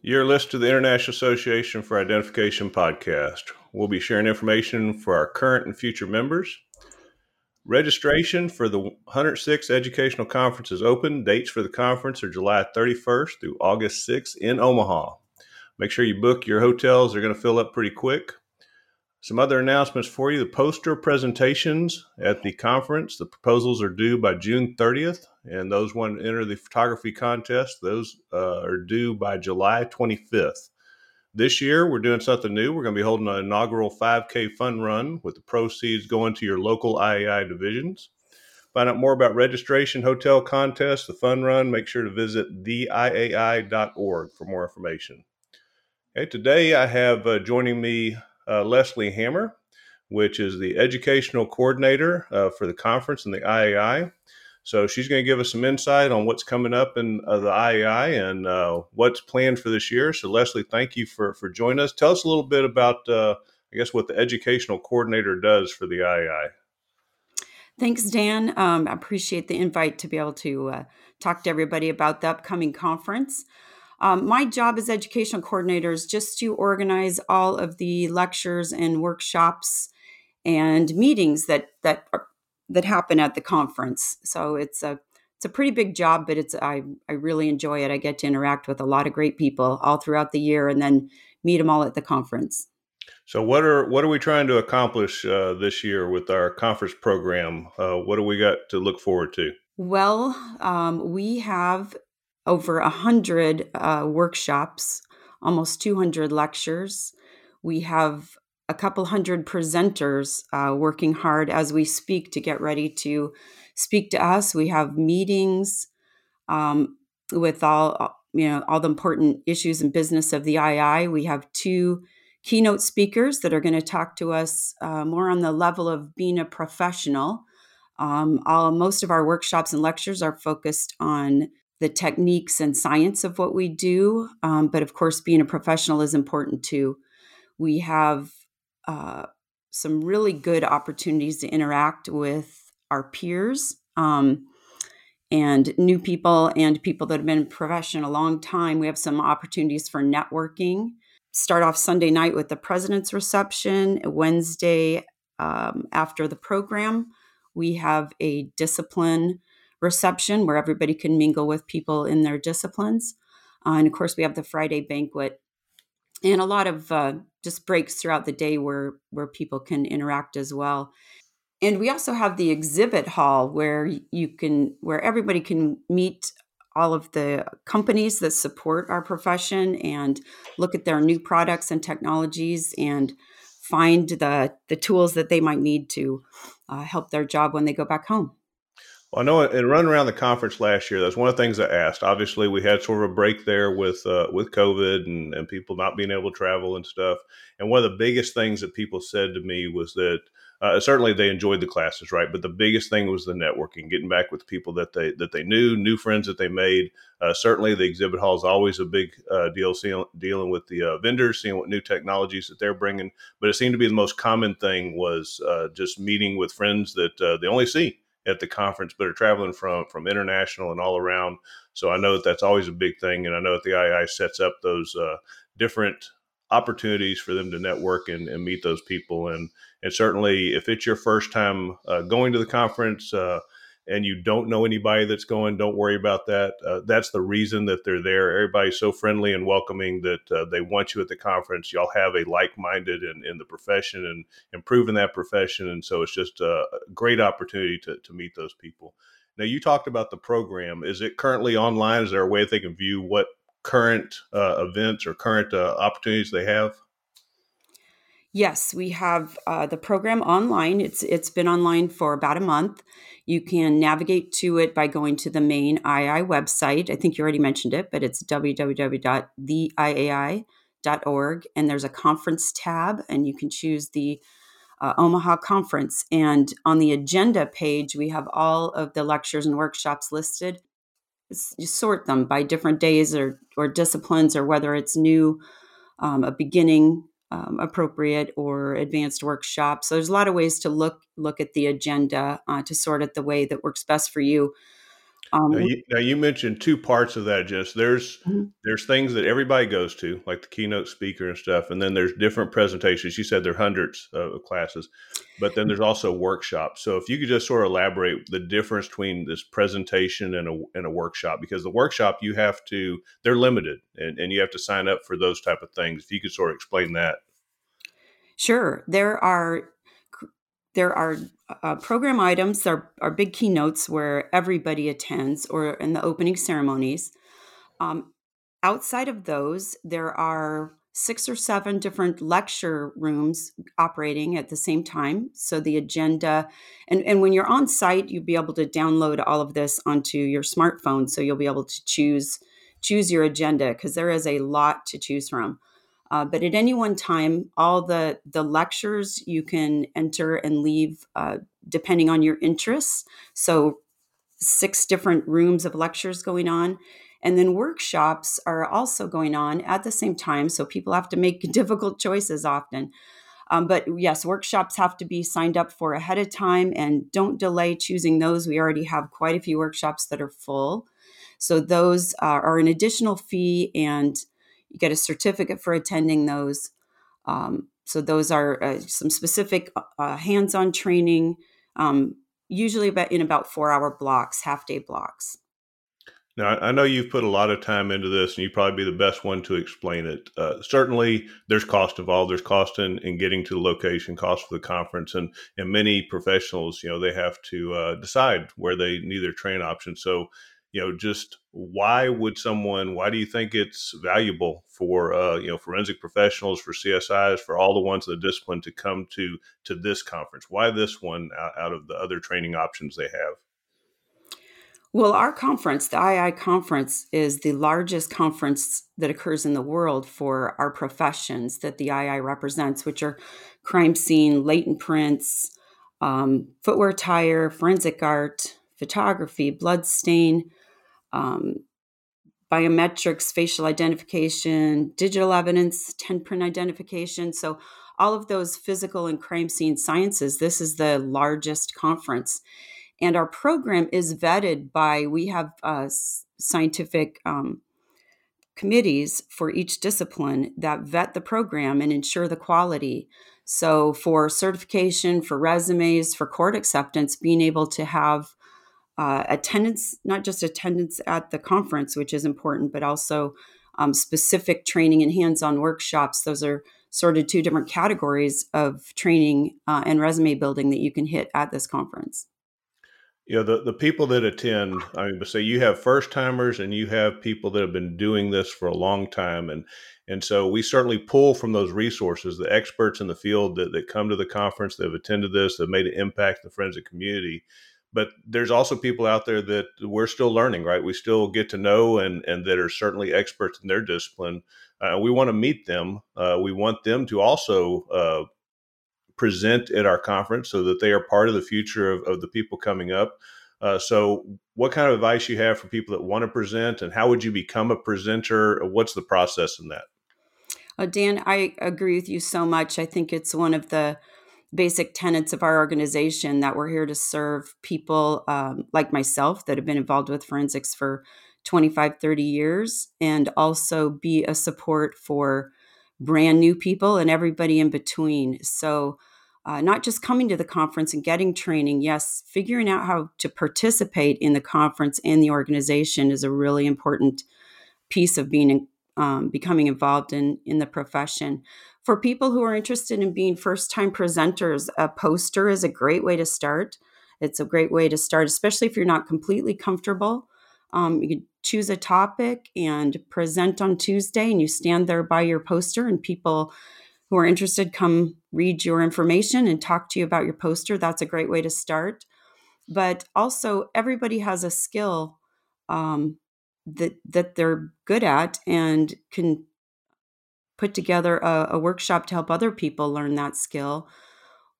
You're listening to the International Association for Identification podcast. We'll be sharing information for our current and future members. Registration for the 106th Educational Conference is open. Dates for the conference are July 31st through August 6th in Omaha. Make sure you book your hotels, they're going to fill up pretty quick. Some other announcements for you the poster presentations at the conference. The proposals are due by June 30th, and those want to enter the photography contest, those uh, are due by July 25th. This year, we're doing something new. We're going to be holding an inaugural 5K fun run with the proceeds going to your local IAI divisions. Find out more about registration, hotel contest, the fun run. Make sure to visit theiai.org for more information. Okay, today I have uh, joining me Lesley Hammer, which is the educational coordinator uh, for the conference and the IAI. So she's going to give us some insight on what's coming up in uh, the IAI and uh, what's planned for this year. So Lesley, thank you for for joining us. Tell us a little bit about, uh, I guess, what the educational coordinator does for the IAI. Thanks, Dan. Um, I appreciate the invite to be able to uh, talk to everybody about the upcoming conference. Um, my job as educational coordinator is just to organize all of the lectures and workshops and meetings that that are, that happen at the conference. So it's a it's a pretty big job, but it's I I really enjoy it. I get to interact with a lot of great people all throughout the year, and then meet them all at the conference. So what are what are we trying to accomplish uh, this year with our conference program? Uh, what do we got to look forward to? Well, um, we have over 100 uh, workshops, almost 200 lectures. We have a couple hundred presenters uh, working hard as we speak to get ready to speak to us. We have meetings um, with all you know all the important issues and business of the II. We have two keynote speakers that are going to talk to us uh, more on the level of being a professional. Um, all most of our workshops and lectures are focused on the techniques and science of what we do. Um, but of course, being a professional is important too. We have uh, some really good opportunities to interact with our peers um, and new people and people that have been in profession a long time. We have some opportunities for networking. Start off Sunday night with the president's reception. Wednesday um, after the program, we have a discipline reception where everybody can mingle with people in their disciplines. Uh, and of course, we have the Friday banquet and a lot of uh, just breaks throughout the day where where people can interact as well. And we also have the exhibit hall where you can where everybody can meet all of the companies that support our profession and look at their new products and technologies and find the the tools that they might need to uh, help their job when they go back home. Well, I know in running around the conference last year, that's one of the things I asked. Obviously, we had sort of a break there with uh, with COVID and, and people not being able to travel and stuff. And one of the biggest things that people said to me was that uh, certainly they enjoyed the classes, right? But the biggest thing was the networking, getting back with people that they that they knew, new friends that they made. Uh, certainly, the exhibit hall is always a big uh, deal, seeing, dealing with the uh, vendors, seeing what new technologies that they're bringing. But it seemed to be the most common thing was uh, just meeting with friends that uh, they only see at the conference, but are traveling from from international and all around. So I know that that's always a big thing, and I know that the II sets up those uh, different opportunities for them to network and, and, meet those people. And and certainly, if it's your first time uh, going to the conference, uh, and you don't know anybody that's going, don't worry about that. Uh, that's the reason that they're there. Everybody's so friendly and welcoming that uh, they want you at the conference. Y'all have a like-minded in, in the profession and improving that profession, and so it's just a great opportunity to to meet those people. Now, you talked about the program. Is it currently online? Is there a way that they can view what current uh, events or current uh, opportunities they have? Yes, we have uh, the program online. It's it's been online for about a month. You can navigate to it by going to the main II website. I think you already mentioned it, but it's www.theiai.org. And there's a conference tab, and you can choose the uh, Omaha conference. And on the agenda page, we have all of the lectures and workshops listed. you sort them by different days or, or disciplines, or whether it's new, um, a beginning um, appropriate or advanced workshop. So there's a lot of ways to look look at the agenda uh, to sort it the way that works best for you. Um, now, you, now, you, mentioned two parts of that. Just there's mm-hmm. there's things that everybody goes to, like the keynote speaker and stuff, and then there's different presentations. You said there are hundreds of classes, but then there's also workshops. So if you could just sort of elaborate the difference between this presentation and a and a workshop, because the workshop you have to they're limited, and, and you have to sign up for those type of things. If you could sort of explain that. Sure, there are there are uh, program items are, are big keynotes where everybody attends or in the opening ceremonies. Um, outside of those there are six or seven different lecture rooms operating at the same time. So the agenda and, and when you're on site you'll be able to download all of this onto your smartphone. So you'll be able to choose choose your agenda because there is a lot to choose from uh, but at any one time, all the the lectures you can enter and leave uh, depending on your interests. So six different rooms of lectures going on. And then workshops are also going on at the same time. So people have to make difficult choices often. Um, but yes, workshops have to be signed up for ahead of time and don't delay choosing those. We already have quite a few workshops that are full. So those uh, are an additional fee and you get a certificate for attending those. Um, so those are uh, some specific uh, hands-on training, um, usually about in about four-hour blocks, half-day blocks. Now, I know you've put a lot of time into this, and you'd probably be the best one to explain it. Uh, certainly, there's cost involved. There's cost in, in getting to the location, cost for the conference, and and many professionals, you know, they have to uh, decide where they need their train options. So, you know just why would someone why do you think it's valuable for uh, you know forensic professionals for csis for all the ones in the discipline to come to to this conference? Why this one out of the other training options they have? Well our conference the ii conference is the largest conference that occurs in the world for our professions that the ii represents which are crime scene latent prints um, footwear tire forensic art photography blood stain um, biometrics, facial identification, digital evidence, 10 print identification. So, all of those physical and crime scene sciences, this is the largest conference. And our program is vetted by, we have uh, scientific um, committees for each discipline that vet the program and ensure the quality. So, for certification, for resumes, for court acceptance, being able to have uh, attendance, not just attendance at the conference, which is important, but also um, specific training and hands on workshops. Those are sort of two different categories of training uh, and resume building that you can hit at this conference. You know, the, the people that attend, I mean, but say you have first timers and you have people that have been doing this for a long time. And, and so we certainly pull from those resources, the experts in the field that, that come to the conference, that have attended this, that have made an impact in the forensic community but there's also people out there that we're still learning right? We still get to know and and that are certainly experts in their discipline. Uh, we want to meet them uh, we want them to also uh, present at our conference so that they are part of the future of, of the people coming up. Uh, so what kind of advice you have for people that want to present and how would you become a presenter? What's the process in that? Uh, dan i agree with you so much. I think it's one of the basic tenets of our organization that we're here to serve people um, like myself that have been involved with forensics for 25 30 years and also be a support for brand new people and everybody in between. So uh, not just coming to the conference and getting training yes figuring out how to participate in the conference and the organization is a really important piece of being um, becoming involved in in the profession for people who are interested in being first time presenters, a poster is a great way to start. It's a great way to start, especially if you're not completely comfortable. Um, you choose a topic and present on Tuesday, and you stand there by your poster, and people who are interested come read your information and talk to you about your poster. That's a great way to start. But also, everybody has a skill um, that that they're good at and can put together a, a workshop to help other people learn that skill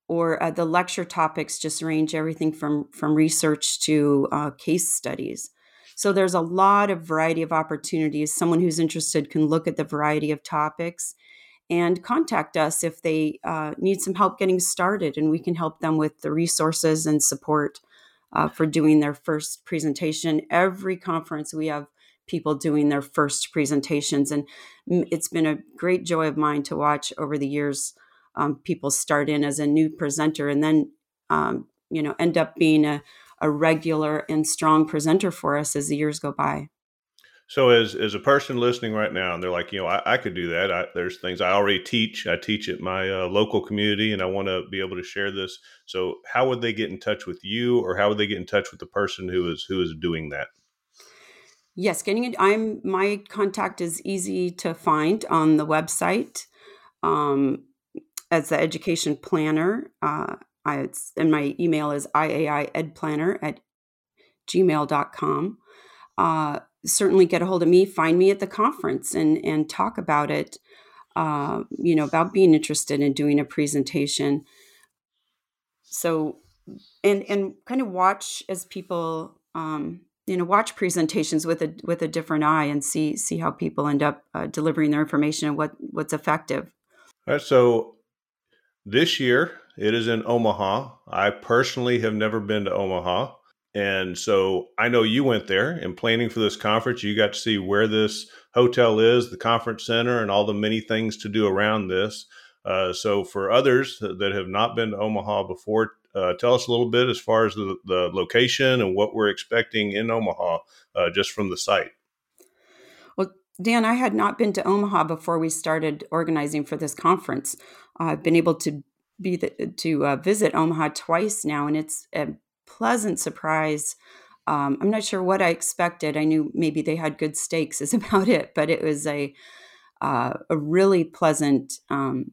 or uh, the lecture topics just range everything from from research to uh, case studies so there's a lot of variety of opportunities someone who's interested can look at the variety of topics and contact us if they uh, need some help getting started and we can help them with the resources and support uh, for doing their first presentation. Every conference, we have people doing their first presentations. And it's been a great joy of mine to watch over the years um, people start in as a new presenter and then, um, you know, end up being a, a regular and strong presenter for us as the years go by. So as as a person listening right now, and they're like, you know, I, I could do that. I, there's things I already teach. I teach at my uh, local community, and I want to be able to share this. So how would they get in touch with you, or how would they get in touch with the person who is who is doing that? Yes, getting it. I'm my contact is easy to find on the website. Um, as the education planner, uh, I, it's, and my email is iaiedplanner at gmail.com. Uh, certainly get a hold of me, find me at the conference and, and talk about it, uh, you know, about being interested in doing a presentation. So, and, and kind of watch as people, um, you know, watch presentations with a, with a different eye and see, see how people end up uh, delivering their information and what, what's effective. All right. So this year it is in Omaha. I personally have never been to Omaha. And so I know you went there and planning for this conference. You got to see where this hotel is, the conference center, and all the many things to do around this. Uh, so for others that have not been to Omaha before, uh, tell us a little bit as far as the, the location and what we're expecting in Omaha uh, just from the site. Well, Dan, I had not been to Omaha before we started organizing for this conference. I've been able to be the, to uh, visit Omaha twice now, and it's a pleasant surprise. Um, I'm not sure what I expected. I knew maybe they had good steaks, is about it, but it was a uh, a really pleasant um,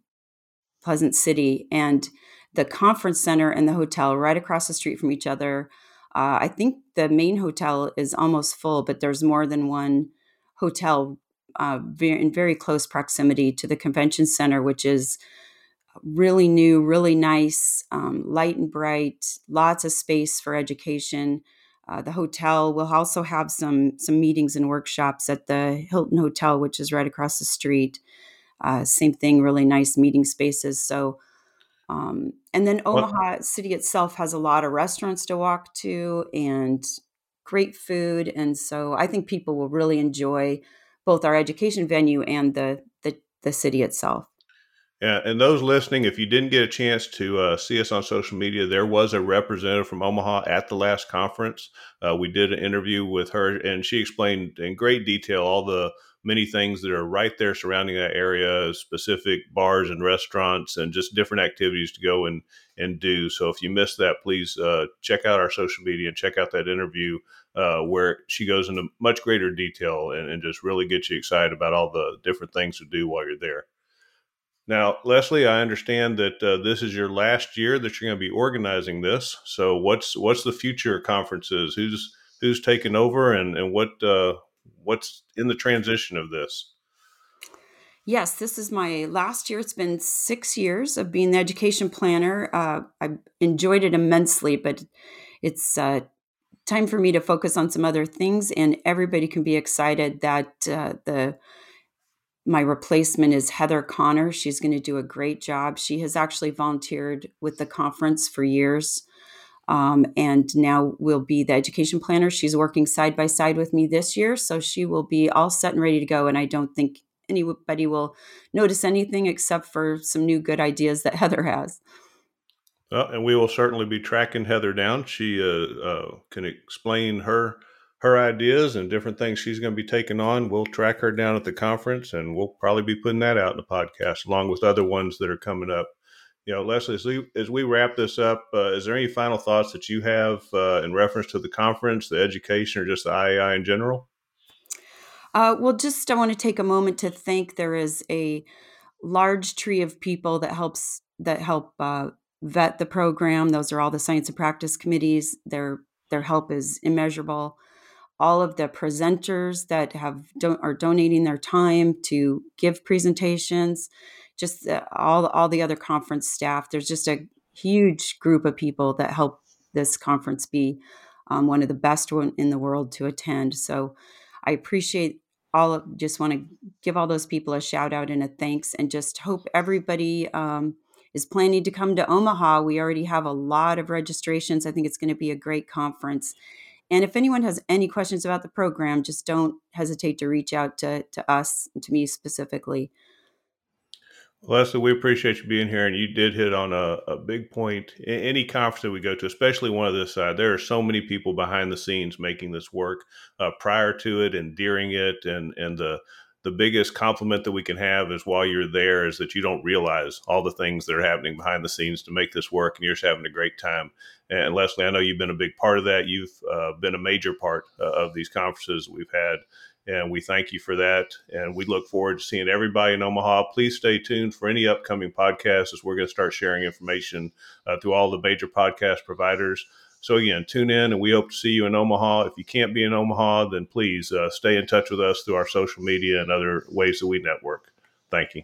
pleasant city, and the conference center and the hotel right across the street from each other. Uh, I think the main hotel is almost full, but there's more than one hotel uh, in very close proximity to the convention center, which is really new, really nice, um, light and bright, lots of space for education. Uh, the hotel will also have some some meetings and workshops at the Hilton Hotel, which is right across the street. Uh, same thing, really nice meeting spaces. So, um, and then Omaha City itself has a lot of restaurants to walk to and great food, and so I think people will really enjoy both our education venue and the the, the city itself. Yeah, and those listening, if you didn't get a chance to uh, see us on social media, there was a representative from Omaha at the last conference. Uh, we did an interview with her, and she explained in great detail all the many things that are right there surrounding that area, specific bars and restaurants, and just different activities to go and and do. So if you missed that, please uh, check out our social media and check out that interview uh, where she goes into much greater detail and, and just really gets you excited about all the different things to do while you're there. Now, Lesley, I understand that uh, this is your last year that you're going to be organizing this. So, what's what's the future of conferences? Who's who's taking over, and and what uh, what's in the transition of this? Yes, this is my last year. It's been six years of being the education planner. Uh, I enjoyed it immensely, but it's uh, time for me to focus on some other things. And everybody can be excited that uh, the my replacement is Heather Connor. She's going to do a great job. She has actually volunteered with the conference for years um, and now will be the education planner. She's working side by side with me this year. So she will be all set and ready to go. And I don't think anybody will notice anything except for some new good ideas that Heather has. Well, and we will certainly be tracking Heather down. She uh, uh, can explain her her ideas and different things she's going to be taking on. We'll track her down at the conference, and we'll probably be putting that out in the podcast along with other ones that are coming up. You know, Lesley, as we, as we wrap this up, uh, is there any final thoughts that you have uh, in reference to the conference, the education, or just the IAI in general? Uh, well, just I want to take a moment to thank. There is a large tree of people that helps that help uh, vet the program. Those are all the science and practice committees. Their their help is immeasurable all of the presenters that have don- are donating their time to give presentations, just all all the other conference staff. There's just a huge group of people that help this conference be um, one of the best one in the world to attend. So I appreciate all of, just want to give all those people a shout out and a thanks and just hope everybody um, is planning to come to Omaha, we already have a lot of registrations. I think it's going to be a great conference. And if anyone has any questions about the program, just don't hesitate to reach out to, to us to me specifically. Lesley, we appreciate you being here, and you did hit on a, a big point. In any conference that we go to, especially one of this side, there are so many people behind the scenes making this work uh, prior to it and during it, and and the the biggest compliment that we can have is while you're there is that you don't realize all the things that are happening behind the scenes to make this work, and you're just having a great time. And Lesley, I know you've been a big part of that. You've uh, been a major part uh, of these conferences we've had and we thank you for that. And we look forward to seeing everybody in Omaha. Please stay tuned for any upcoming podcasts as we're going to start sharing information uh, through all the major podcast providers. So, again, tune in and we hope to see you in Omaha. If you can't be in Omaha, then please uh, stay in touch with us through our social media and other ways that we network. Thank you.